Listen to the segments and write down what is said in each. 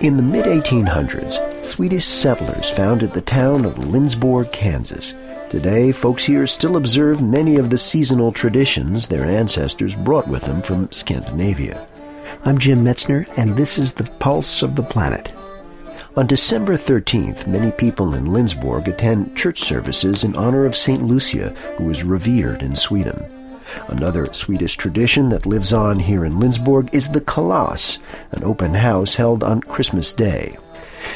In the mid 1800s, Swedish settlers founded the town of Lindsborg, Kansas. Today, folks here still observe many of the seasonal traditions their ancestors brought with them from Scandinavia. I'm Jim Metzner, and this is the Pulse of the Planet. On December 13th, many people in Lindsborg attend church services in honor of St. Lucia, who is revered in Sweden. Another Swedish tradition that lives on here in Lindsborg is the Kalas, an open house held on Christmas Day.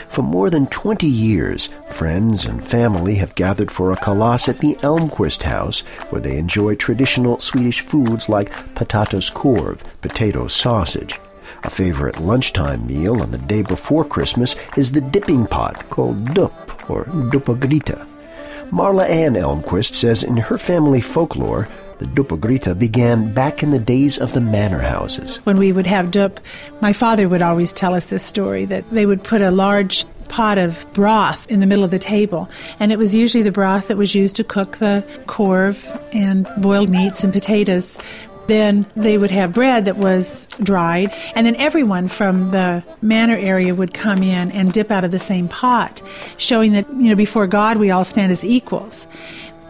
For more than 20 years, friends and family have gathered for a kalas at the Elmquist House, where they enjoy traditional Swedish foods like potatis korv, potato sausage. A favorite lunchtime meal on the day before Christmas is the dipping pot called dupp or duppagryta. Marla Ann Elmquist says in her family folklore, the duppagryta began back in the days of the manor houses. When we would have dup, my father would always tell us this story that they would put a large pot of broth in the middle of the table. And it was usually the broth that was used to cook the korv and boiled meats and potatoes. Then they would have bread that was dried, and then everyone from the manor area would come in and dip out of the same pot, showing that, you know, before God we all stand as equals.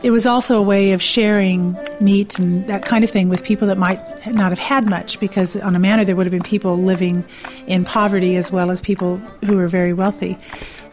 It was also a way of sharing meat and that kind of thing with people that might not have had much, because on a manor there would have been people living in poverty as well as people who were very wealthy.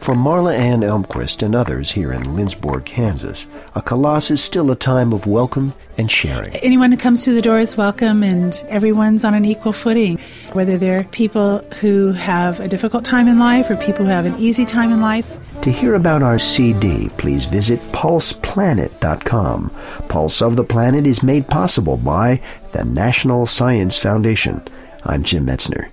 For Marla Ann Elmquist and others here in Lindsborg, Kansas, a kalas is still a time of welcome and sharing. Anyone who comes through the door is welcome, and everyone's on an equal footing. Whether they're people who have a difficult time in life or people who have an easy time in life. To hear about our CD, please visit pulseplanet.com. Pulse of the Planet is made possible by the National Science Foundation. I'm Jim Metzner.